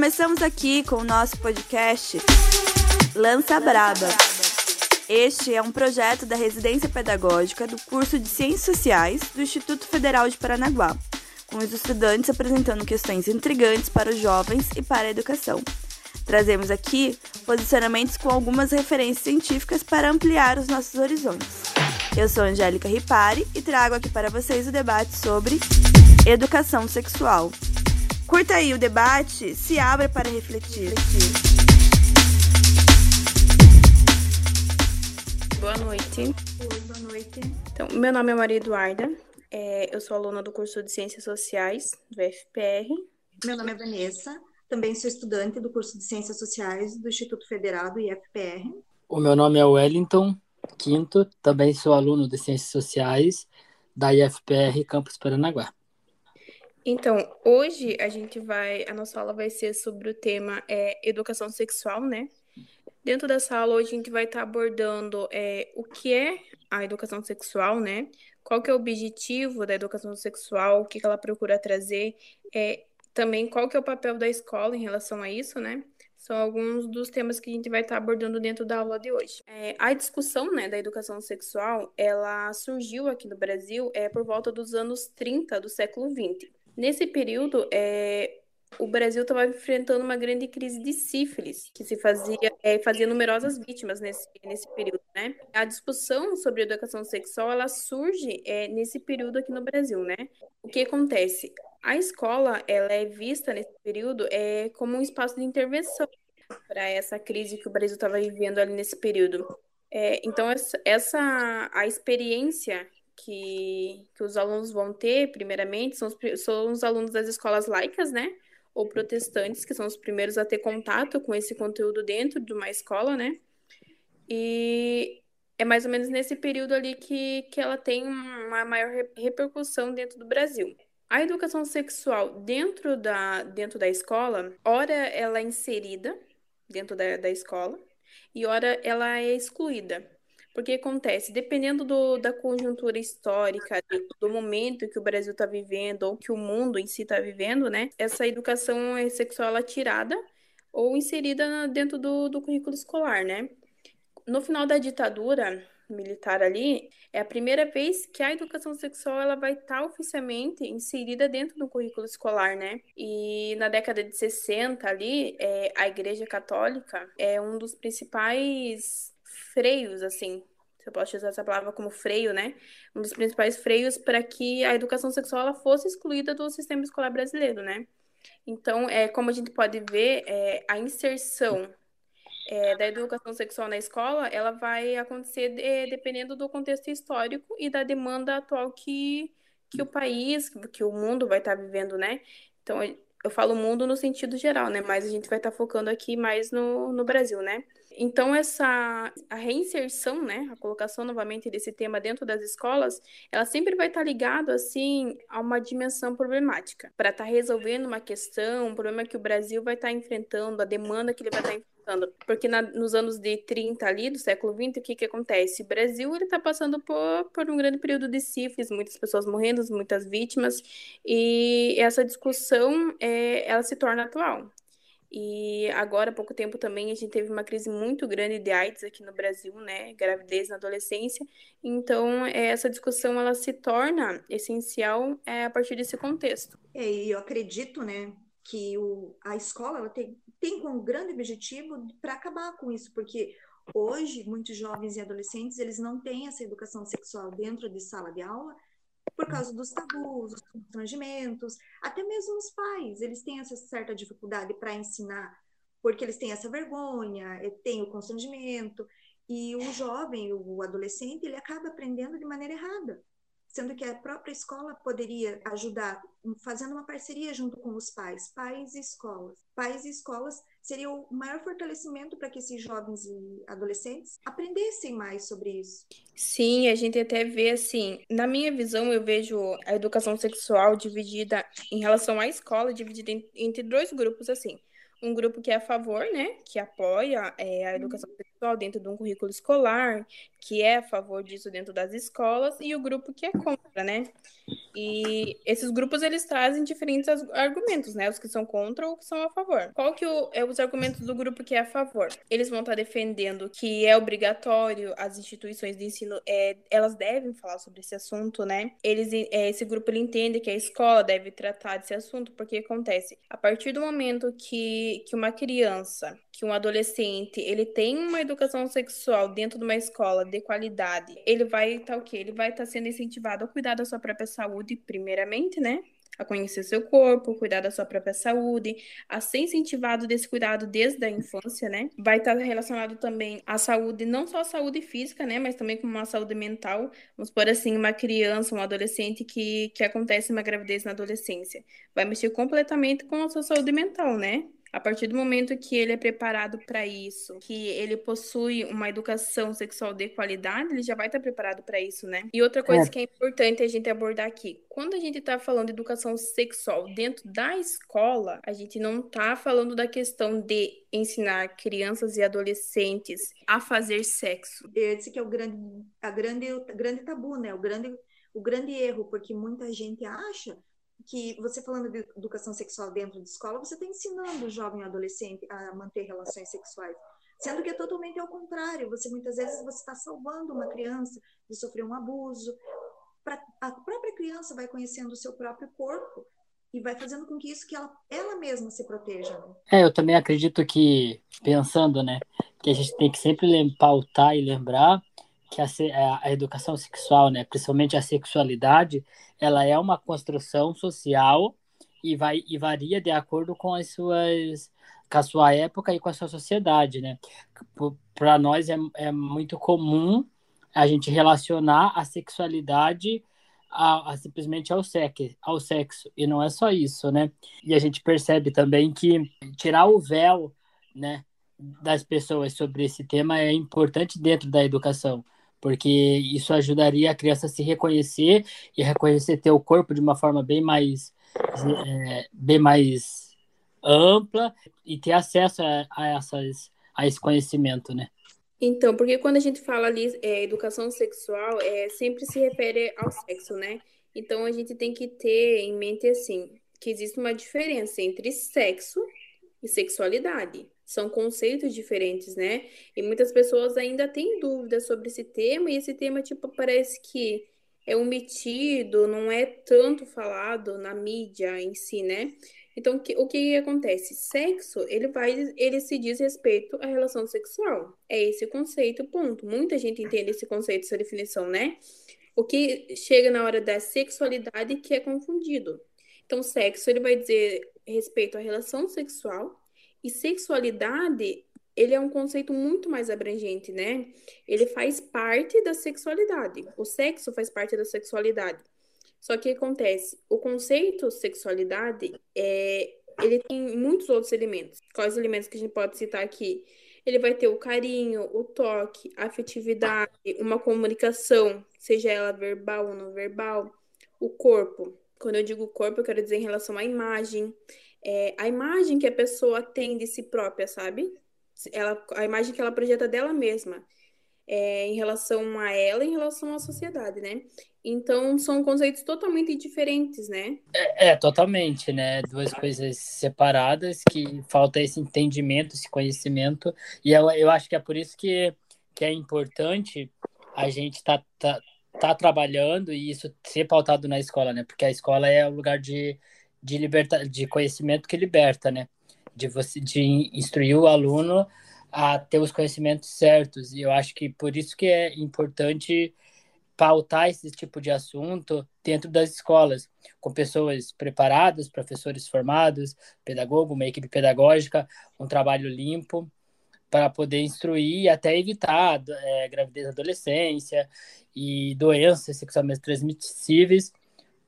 Começamos aqui com o nosso podcast Lança Braba. Este é um projeto da residência pedagógica do curso de Ciências Sociais do Instituto Federal de Paranaguá, com os estudantes apresentando questões intrigantes para os jovens e para a educação. Trazemos aqui posicionamentos com algumas referências científicas para ampliar os nossos horizontes. Eu sou Angélica Ripari e trago aqui para vocês o debate sobre educação sexual. Curta aí o debate, se abra para refletir. Boa noite. Oi, boa noite. Então, meu nome é Maria Eduarda, é, eu sou aluna do curso de Ciências Sociais do FPR. Meu nome é Vanessa, também sou estudante do curso de Ciências Sociais do Instituto Federal do IFPR. O meu nome é Wellington Quinto, também sou aluno de Ciências Sociais da IFPR Campus Paranaguá. Então, hoje a gente vai, a nossa aula vai ser sobre o tema é, educação sexual, né? Dentro dessa aula, hoje a gente vai estar abordando é, o que é a educação sexual, né? Qual que é o objetivo da educação sexual, o que, que ela procura trazer, é, também qual que é o papel da escola em relação a isso, né? São alguns dos temas que a gente vai estar abordando dentro da aula de hoje. É, a discussão né, da educação sexual, ela surgiu aqui no Brasil é, por volta dos anos 30 do século 20. Nesse período, é, o Brasil estava enfrentando uma grande crise de sífilis, que se fazia, é, fazia numerosas vítimas nesse, nesse período, né? A discussão sobre educação sexual, ela surge é, nesse período aqui no Brasil, né? O que acontece? A escola, ela é vista nesse período é, como um espaço de intervenção para essa crise que o Brasil estava vivendo ali nesse período. É, então, essa, a experiência que, que os alunos vão ter, primeiramente, são os, são os alunos das escolas laicas, né? Ou protestantes, que são os primeiros a ter contato com esse conteúdo dentro de uma escola, né? E é mais ou menos nesse período ali que, que ela tem uma maior repercussão dentro do Brasil. A educação sexual dentro da, dentro da escola, ora ela é inserida dentro da, da escola e ora ela é excluída. Porque acontece, dependendo do, da conjuntura histórica, do momento que o Brasil está vivendo, ou que o mundo em si está vivendo, né? Essa educação sexual é tirada ou inserida dentro do, do currículo escolar, né? No final da ditadura militar ali, é a primeira vez que a educação sexual ela vai estar tá oficialmente inserida dentro do currículo escolar, né? E na década de 60 ali, é, a Igreja Católica é um dos principais freios, assim, eu posso usar essa palavra como freio, né? Um dos principais freios para que a educação sexual fosse excluída do sistema escolar brasileiro, né? Então, é, como a gente pode ver, é, a inserção é, da educação sexual na escola, ela vai acontecer de, dependendo do contexto histórico e da demanda atual que, que o país, que o mundo vai estar vivendo, né? Então, eu falo mundo no sentido geral, né? Mas a gente vai estar focando aqui mais no, no Brasil, né? Então, essa a reinserção, né, a colocação novamente desse tema dentro das escolas, ela sempre vai estar ligado assim a uma dimensão problemática, para estar resolvendo uma questão, um problema que o Brasil vai estar enfrentando, a demanda que ele vai estar enfrentando. Porque na, nos anos de 30 ali, do século 20, o que que acontece? O Brasil, ele está passando por, por um grande período de sífilis, muitas pessoas morrendo, muitas vítimas, e essa discussão, é, ela se torna atual. E agora, há pouco tempo também, a gente teve uma crise muito grande de AIDS aqui no Brasil, né? Gravidez na adolescência. Então, é, essa discussão, ela se torna essencial é, a partir desse contexto. É, e eu acredito, né, que o, a escola ela tem, tem como grande objetivo para acabar com isso, porque hoje, muitos jovens e adolescentes, eles não têm essa educação sexual dentro de sala de aula, por causa dos tabus, dos constrangimentos, até mesmo os pais, eles têm essa certa dificuldade para ensinar, porque eles têm essa vergonha, tem o constrangimento, e o jovem, o adolescente, ele acaba aprendendo de maneira errada sendo que a própria escola poderia ajudar fazendo uma parceria junto com os pais, pais e escolas. Pais e escolas seria o maior fortalecimento para que esses jovens e adolescentes aprendessem mais sobre isso. Sim, a gente até vê assim, na minha visão, eu vejo a educação sexual dividida em relação à escola, dividida entre dois grupos assim um grupo que é a favor, né, que apoia é, a educação sexual dentro de um currículo escolar, que é a favor disso dentro das escolas e o grupo que é contra, né? E esses grupos eles trazem diferentes argumentos, né? Os que são contra ou que são a favor. Qual que o, é os argumentos do grupo que é a favor? Eles vão estar defendendo que é obrigatório as instituições de ensino é, elas devem falar sobre esse assunto, né? Eles é, esse grupo ele entende que a escola deve tratar desse assunto porque acontece a partir do momento que, que uma criança que um adolescente ele tem uma educação sexual dentro de uma escola de qualidade, ele vai estar tá, o quê? Ele vai estar tá sendo incentivado a cuidar da sua própria saúde, primeiramente, né? A conhecer seu corpo, cuidar da sua própria saúde, a ser incentivado desse cuidado desde a infância, né? Vai estar tá relacionado também à saúde, não só a saúde física, né? Mas também com uma saúde mental. Vamos por assim, uma criança, um adolescente que, que acontece uma gravidez na adolescência. Vai mexer completamente com a sua saúde mental, né? A partir do momento que ele é preparado para isso, que ele possui uma educação sexual de qualidade, ele já vai estar preparado para isso, né? E outra coisa é. que é importante a gente abordar aqui, quando a gente está falando de educação sexual dentro da escola, a gente não está falando da questão de ensinar crianças e adolescentes a fazer sexo. Esse que é o grande, a grande, o grande tabu, né? O grande, o grande erro, porque muita gente acha que você falando de educação sexual dentro de escola, você está ensinando o jovem adolescente a manter relações sexuais, sendo que é totalmente ao contrário. Você muitas vezes você está salvando uma criança de sofrer um abuso. Pra, a própria criança vai conhecendo o seu próprio corpo e vai fazendo com que isso que ela, ela mesma se proteja. Né? É, eu também acredito que pensando, né, que a gente tem que sempre pautar e lembrar que a, a, educação sexual, né, principalmente a sexualidade, ela é uma construção social e vai e varia de acordo com as suas com a sua época e com a sua sociedade, né? Para nós é, é muito comum a gente relacionar a sexualidade a, a, simplesmente ao sexo, ao sexo e não é só isso, né? E a gente percebe também que tirar o véu, né, das pessoas sobre esse tema é importante dentro da educação porque isso ajudaria a criança a se reconhecer e reconhecer teu corpo de uma forma bem mais, é, bem mais ampla e ter acesso a, a, essas, a esse conhecimento, né? Então, porque quando a gente fala ali é, educação sexual, é, sempre se refere ao sexo, né? Então a gente tem que ter em mente assim que existe uma diferença entre sexo e sexualidade são conceitos diferentes, né? E muitas pessoas ainda têm dúvidas sobre esse tema, e esse tema, tipo, parece que é omitido, não é tanto falado na mídia em si, né? Então, o que, o que acontece? Sexo, ele vai, ele se diz respeito à relação sexual. É esse conceito, ponto. Muita gente entende esse conceito, essa definição, né? O que chega na hora da sexualidade que é confundido. Então, sexo, ele vai dizer respeito à relação sexual e sexualidade, ele é um conceito muito mais abrangente, né? Ele faz parte da sexualidade. O sexo faz parte da sexualidade. Só que acontece, o conceito sexualidade é, ele tem muitos outros elementos. Quais elementos que a gente pode citar aqui? Ele vai ter o carinho, o toque, a afetividade, uma comunicação, seja ela verbal ou não verbal, o corpo. Quando eu digo corpo, eu quero dizer em relação à imagem, é, a imagem que a pessoa tem de si própria, sabe? Ela, a imagem que ela projeta dela mesma é, em relação a ela em relação à sociedade, né? Então, são conceitos totalmente diferentes, né? É, é, totalmente, né? Duas coisas separadas que falta esse entendimento, esse conhecimento. E eu, eu acho que é por isso que, que é importante a gente estar tá, tá, tá trabalhando e isso ser pautado na escola, né? Porque a escola é o lugar de de, liberta, de conhecimento que liberta, né? De você de instruir o aluno a ter os conhecimentos certos. E eu acho que por isso que é importante pautar esse tipo de assunto dentro das escolas, com pessoas preparadas, professores formados, pedagogo, uma equipe pedagógica, um trabalho limpo para poder instruir e até evitar é, gravidez na adolescência e doenças sexualmente transmissíveis,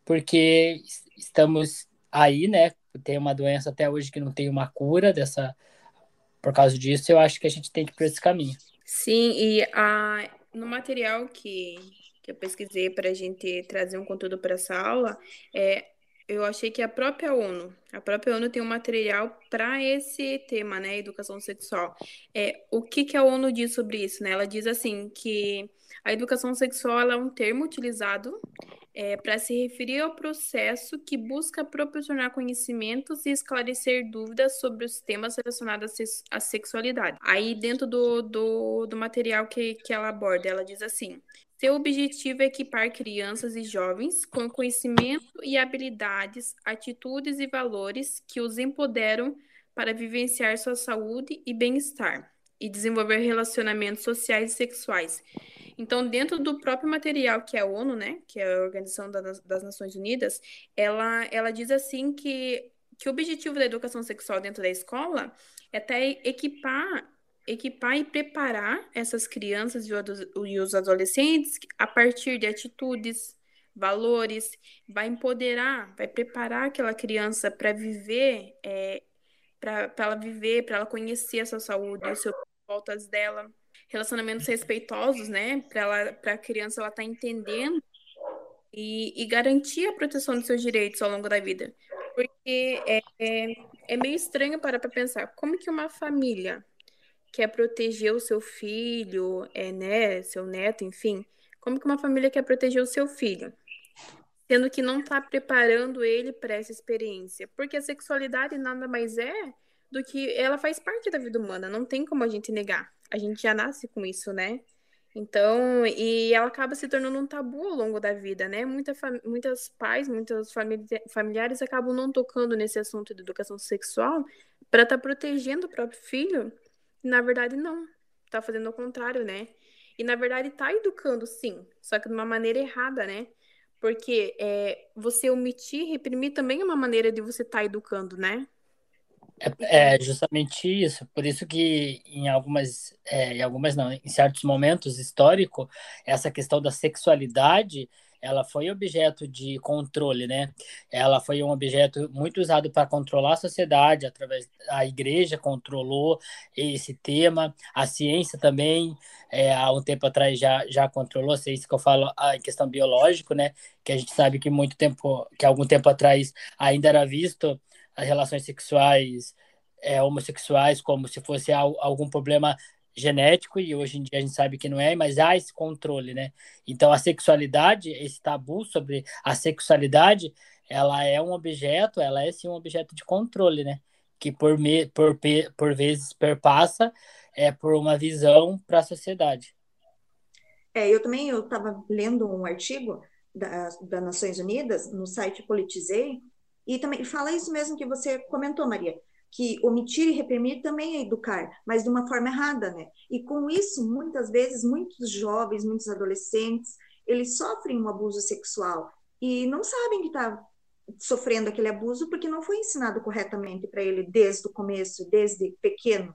porque estamos aí, né, tem uma doença até hoje que não tem uma cura dessa por causa disso, eu acho que a gente tem que ir por esse caminho. Sim, e a, no material que, que eu pesquisei para a gente trazer um conteúdo para essa aula, é, eu achei que a própria ONU, A própria ONU tem um material para esse tema, né, educação sexual. É, o que, que a ONU diz sobre isso, né? Ela diz assim que a educação sexual é um termo utilizado é, para se referir ao processo que busca proporcionar conhecimentos e esclarecer dúvidas sobre os temas relacionados à sexualidade. Aí, dentro do, do, do material que, que ela aborda, ela diz assim: seu objetivo é equipar crianças e jovens com conhecimento e habilidades, atitudes e valores que os empoderam para vivenciar sua saúde e bem-estar e desenvolver relacionamentos sociais e sexuais. Então, dentro do próprio material que é a ONU, né, que é a Organização das Nações Unidas, ela, ela diz assim que, que o objetivo da educação sexual dentro da escola é até equipar equipar e preparar essas crianças e os adolescentes a partir de atitudes, valores, vai empoderar, vai preparar aquela criança para viver, é, para ela viver, para ela conhecer a sua saúde, os seus voltas dela, relacionamentos respeitosos, né? Para a criança ela tá entendendo e, e, garantir a proteção dos seus direitos ao longo da vida, porque é, é, é meio estranho parar para pensar como que uma família quer proteger o seu filho, é, né, seu neto, enfim. Como que uma família quer proteger o seu filho? Sendo que não está preparando ele para essa experiência. Porque a sexualidade nada mais é do que ela faz parte da vida humana, não tem como a gente negar. A gente já nasce com isso, né? Então, e ela acaba se tornando um tabu ao longo da vida, né? Muita muitas pais, muitos familiares acabam não tocando nesse assunto de educação sexual para estar tá protegendo o próprio filho na verdade, não. Tá fazendo o contrário, né? E na verdade tá educando, sim, só que de uma maneira errada, né? Porque é, você omitir, reprimir também é uma maneira de você estar tá educando, né? É, é, justamente isso. Por isso que em algumas, é, em algumas não, em certos momentos históricos, essa questão da sexualidade ela foi objeto de controle, né? Ela foi um objeto muito usado para controlar a sociedade, através a igreja controlou esse tema, a ciência também, é, há um tempo atrás já, já controlou, é isso que eu falo em questão biológica, né? Que a gente sabe que muito tempo, que algum tempo atrás ainda era visto as relações sexuais é, homossexuais como se fosse algum problema genético e hoje em dia a gente sabe que não é, mas há esse controle, né? Então a sexualidade, esse tabu sobre a sexualidade, ela é um objeto, ela é sim um objeto de controle, né? Que por, me, por, por vezes perpassa é por uma visão para a sociedade. É, eu também eu estava lendo um artigo da, das Nações Unidas no site Politizei e também fala isso mesmo que você comentou, Maria que omitir e reprimir também é educar, mas de uma forma errada, né? E com isso, muitas vezes, muitos jovens, muitos adolescentes, eles sofrem um abuso sexual e não sabem que está sofrendo aquele abuso porque não foi ensinado corretamente para ele desde o começo, desde pequeno,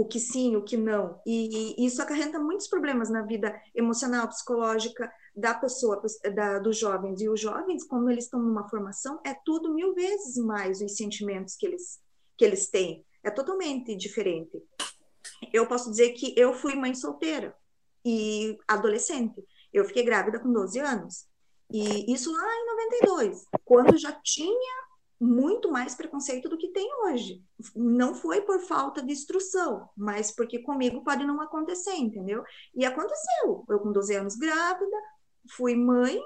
o que sim, o que não. E, e isso acarreta muitos problemas na vida emocional, psicológica da pessoa, da, dos jovens. E os jovens, como eles estão numa formação, é tudo mil vezes mais os sentimentos que eles que eles têm. É totalmente diferente. Eu posso dizer que eu fui mãe solteira e adolescente. Eu fiquei grávida com 12 anos. E isso lá em 92, quando já tinha muito mais preconceito do que tem hoje. Não foi por falta de instrução, mas porque comigo pode não acontecer, entendeu? E aconteceu. Eu com 12 anos grávida, fui mãe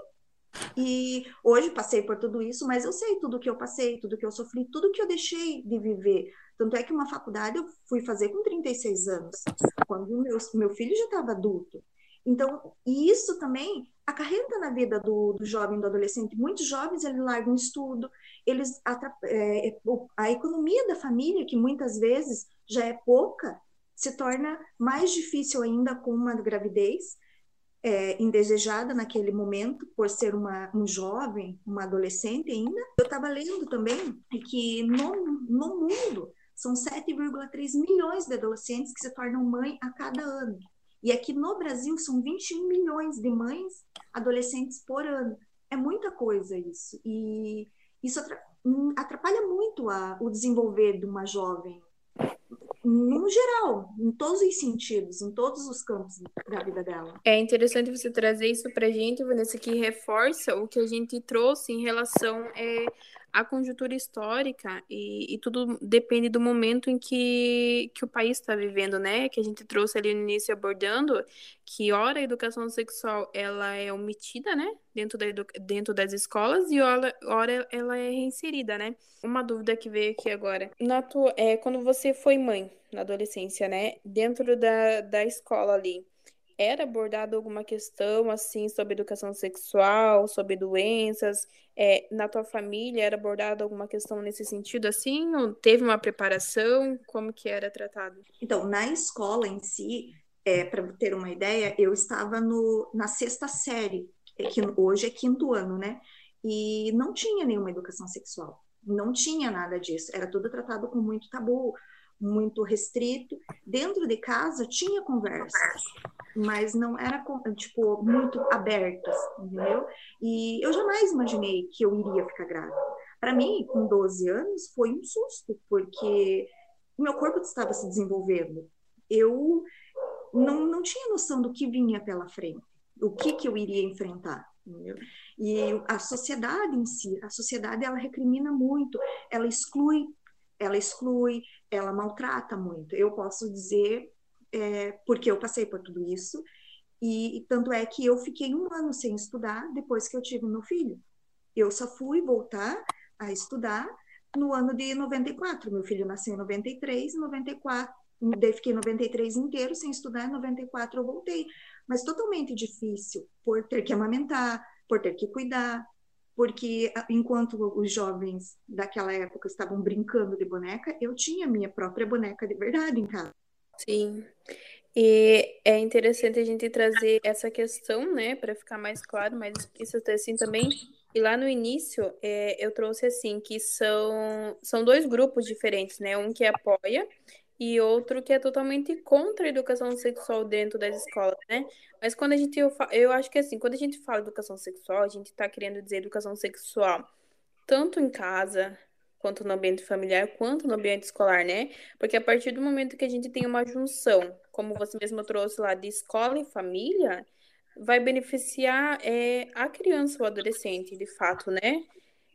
e hoje passei por tudo isso, mas eu sei tudo que eu passei, tudo que eu sofri, tudo que eu deixei de viver. Tanto é que uma faculdade eu fui fazer com 36 anos, quando meu, meu filho já estava adulto. Então, e isso também acarreta na vida do, do jovem, do adolescente. Muitos jovens, eles largam estudo, eles é, é a economia da família, que muitas vezes já é pouca, se torna mais difícil ainda com uma gravidez é, indesejada naquele momento, por ser uma, um jovem, uma adolescente ainda. Eu estava lendo também que no, no mundo são 7,3 milhões de adolescentes que se tornam mãe a cada ano. E aqui no Brasil são 21 milhões de mães adolescentes por ano. É muita coisa isso. E isso atrapalha muito a, o desenvolver de uma jovem no geral, em todos os sentidos, em todos os campos da vida dela. É interessante você trazer isso para a gente, Vanessa, que reforça o que a gente trouxe em relação é, a conjuntura histórica e, e, tudo depende do momento em que, que o país está vivendo, né? Que a gente trouxe ali no início abordando que ora a educação sexual ela é omitida, né? Dentro, da dentro das escolas e ora, ora ela é reinserida, né? Uma dúvida que veio aqui agora. Na tua, é, quando você foi mãe na adolescência, né? Dentro da, da escola ali, era abordada alguma questão assim sobre educação sexual, sobre doenças? É, na tua família era abordada alguma questão nesse sentido assim? Ou teve uma preparação? Como que era tratado? Então, na escola em si, é, para ter uma ideia, eu estava no, na sexta série, é que hoje é quinto ano, né? E não tinha nenhuma educação sexual, não tinha nada disso, era tudo tratado com muito tabu, muito restrito. Dentro de casa tinha conversa, mas não era tipo muito abertas, entendeu? E eu jamais imaginei que eu iria ficar grávida. Para mim, com 12 anos, foi um susto, porque meu corpo estava se desenvolvendo. Eu não, não tinha noção do que vinha pela frente, o que que eu iria enfrentar. Entendeu? E a sociedade em si, a sociedade ela recrimina muito, ela exclui, ela exclui, ela maltrata muito. Eu posso dizer, é, porque eu passei por tudo isso, e, e, tanto é que eu fiquei um ano sem estudar depois que eu tive meu filho. Eu só fui voltar a estudar no ano de 94. Meu filho nasceu em 93, 94, daí fiquei 93 inteiro sem estudar, em 94 eu voltei. Mas totalmente difícil, por ter que amamentar, por ter que cuidar, porque enquanto os jovens daquela época estavam brincando de boneca, eu tinha minha própria boneca de verdade em casa. Sim. E é interessante a gente trazer essa questão, né, para ficar mais claro, mais explícito assim também. E lá no início, é, eu trouxe assim que são, são dois grupos diferentes, né? Um que apoia e outro que é totalmente contra a educação sexual dentro das escolas, né? Mas quando a gente, eu, eu acho que assim, quando a gente fala educação sexual, a gente está querendo dizer educação sexual tanto em casa, quanto no ambiente familiar, quanto no ambiente escolar, né? Porque a partir do momento que a gente tem uma junção, como você mesmo trouxe lá, de escola e família, vai beneficiar é, a criança ou adolescente, de fato, né?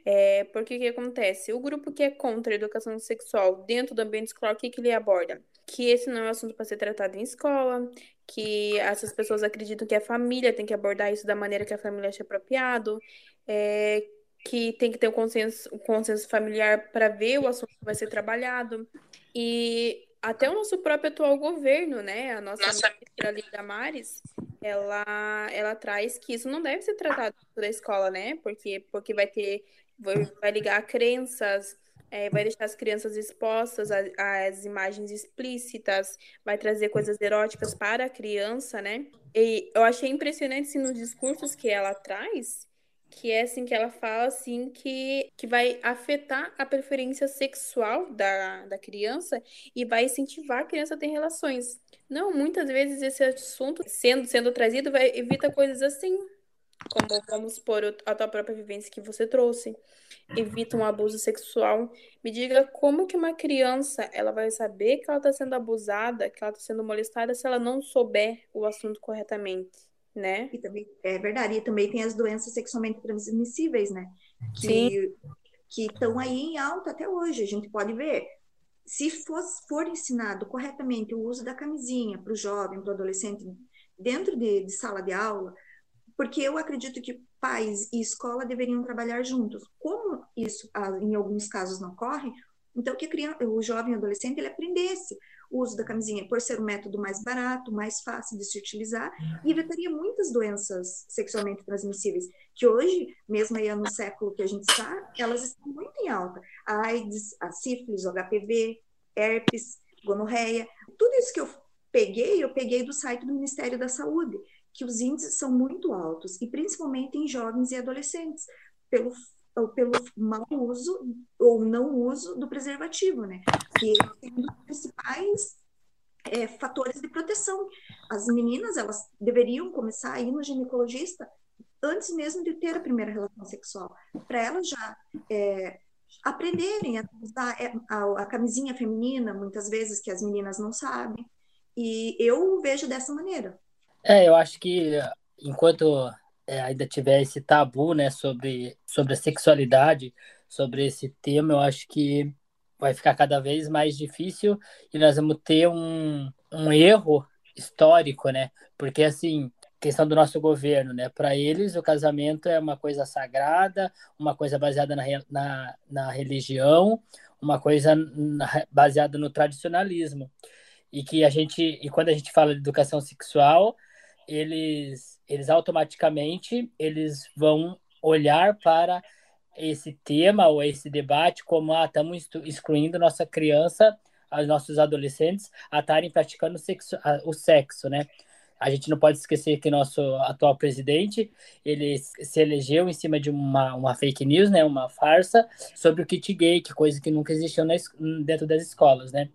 É, porque o que acontece? O grupo que é contra a educação sexual dentro do ambiente escolar, o que, que ele aborda? Que esse não é um assunto para ser tratado em escola, que essas pessoas acreditam que a família tem que abordar isso da maneira que a família acha apropriado, é, que tem que ter um consenso, um consenso familiar para ver o assunto que vai ser trabalhado. E até o nosso próprio atual governo, né? A nossa, nossa... ministra ali, Damares, ela, ela traz que isso não deve ser tratado da escola, né? Porque, porque vai ter vai ligar crenças, é, vai deixar as crianças expostas às imagens explícitas, vai trazer coisas eróticas para a criança, né? E eu achei impressionante assim, nos discursos que ela traz, que é assim que ela fala assim que, que vai afetar a preferência sexual da, da criança e vai incentivar a criança a ter relações. Não, muitas vezes esse assunto sendo sendo trazido vai evita coisas assim, como vamos supor a tua própria vivência que você trouxe, evita um abuso sexual. Me diga como que uma criança ela vai saber que ela está sendo abusada, que ela está sendo molestada, se ela não souber o assunto corretamente, né? E também é verdade. E também tem as doenças sexualmente transmissíveis, né? Que, Sim. que estão aí em alta até hoje. A gente pode ver. Se for, for ensinado corretamente o uso da camisinha para o jovem, para o adolescente, dentro de, de sala de aula, porque eu acredito que pais e escola deveriam trabalhar juntos. Como isso, ah, em alguns casos, não ocorre, então que criança, o jovem adolescente ele aprendesse o uso da camisinha por ser um método mais barato, mais fácil de se utilizar e evitaria muitas doenças sexualmente transmissíveis que hoje, mesmo aí no século que a gente está, elas estão muito em alta. A AIDS, a sífilis, o HPV, herpes, gonorreia, tudo isso que eu peguei, eu peguei do site do Ministério da Saúde que os índices são muito altos, e principalmente em jovens e adolescentes, pelo, pelo mau uso ou não uso do preservativo, né? Que é um dos principais é, fatores de proteção. As meninas, elas deveriam começar a ir no ginecologista antes mesmo de ter a primeira relação sexual, para elas já é, aprenderem a usar é, a, a, camisinha feminina, muitas vezes que as meninas não sabem. E eu vejo dessa maneira. É, eu acho que enquanto é, ainda tiver esse tabu, né, sobre, sobre a sexualidade, sobre esse tema, eu acho que vai ficar cada vez mais difícil e nós vamos ter um, um erro histórico, né? Porque, assim, questão do nosso governo, né? Para eles, o casamento é uma coisa sagrada, uma coisa baseada na, na, na religião, uma coisa na, baseada no tradicionalismo. E que a gente, e quando a gente fala de educação sexual, eles, eles automaticamente eles vão olhar para esse tema ou esse debate como ah, estamos excluindo nossa criança, os nossos adolescentes a estarem praticando sexo, o sexo, né? A gente não pode esquecer que nosso atual presidente ele se elegeu em cima de uma, uma fake news, né, uma farsa sobre o kit gay, que coisa que nunca existiu na, dentro das escolas, né?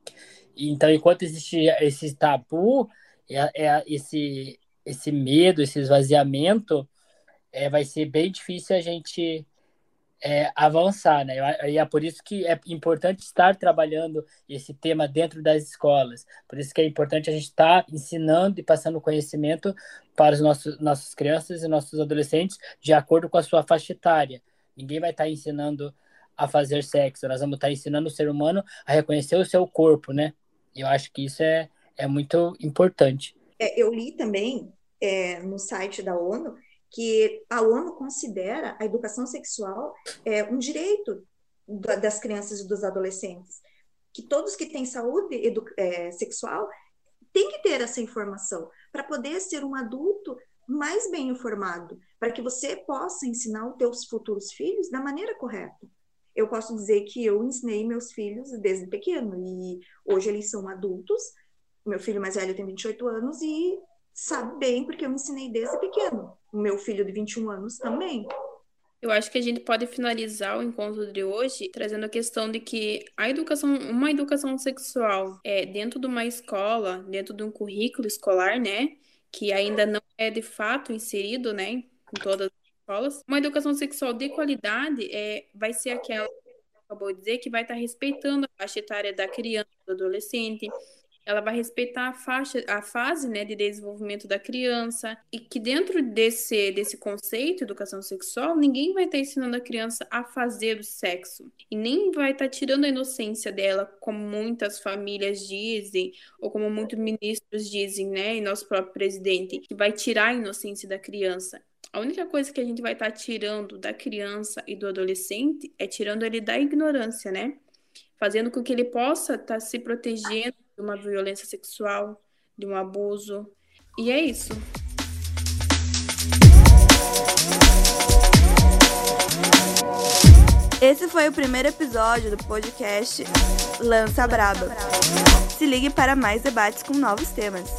Então, enquanto existe esse tabu, é, é esse esse medo, esse esvaziamento, é, vai ser bem difícil a gente é, avançar, né? E é por isso que é importante estar trabalhando esse tema dentro das escolas. Por isso que é importante a gente estar ensinando e passando conhecimento para os nossos nossas crianças e nossos adolescentes de acordo com a sua faixa etária. Ninguém vai estar ensinando a fazer sexo. Nós vamos estar ensinando o ser humano a reconhecer o seu corpo, né? Eu acho que isso é, é muito importante. É, eu li também é, no site da ONU que a ONU considera a educação sexual é, um direito das crianças e dos adolescentes, que todos que têm saúde é, sexual têm que ter essa informação para poder ser um adulto mais bem informado, para que você possa ensinar os teus futuros filhos da maneira correta. Eu posso dizer que eu ensinei meus filhos desde pequeno e hoje eles são adultos. Meu filho mais velho tem 28 anos e sabe bem porque eu ensinei desde pequeno. O meu filho de 21 anos também. Eu acho que a gente pode finalizar o encontro de hoje trazendo a questão de que a educação, uma educação sexual é dentro de uma escola, dentro de um currículo escolar, né, que ainda não é de fato inserido, né, em todas as escolas. Uma educação sexual de qualidade é vai ser aquela acabou de dizer que vai estar respeitando a faixa etária da criança, do adolescente, ela vai respeitar a faixa, a fase, né, de desenvolvimento da criança e que dentro desse desse conceito educação sexual, ninguém vai estar ensinando a criança a fazer o sexo e nem vai estar tirando a inocência dela, como muitas famílias dizem ou como muitos ministros dizem, né, e nosso próprio presidente, que vai tirar a inocência da criança. A única coisa que a gente vai estar tirando da criança e do adolescente é tirando ele da ignorância, né? Fazendo com que ele possa estar se protegendo de uma violência sexual, de um abuso. E é isso. Esse foi o primeiro episódio do podcast Lança Braba. Se ligue para mais debates com novos temas.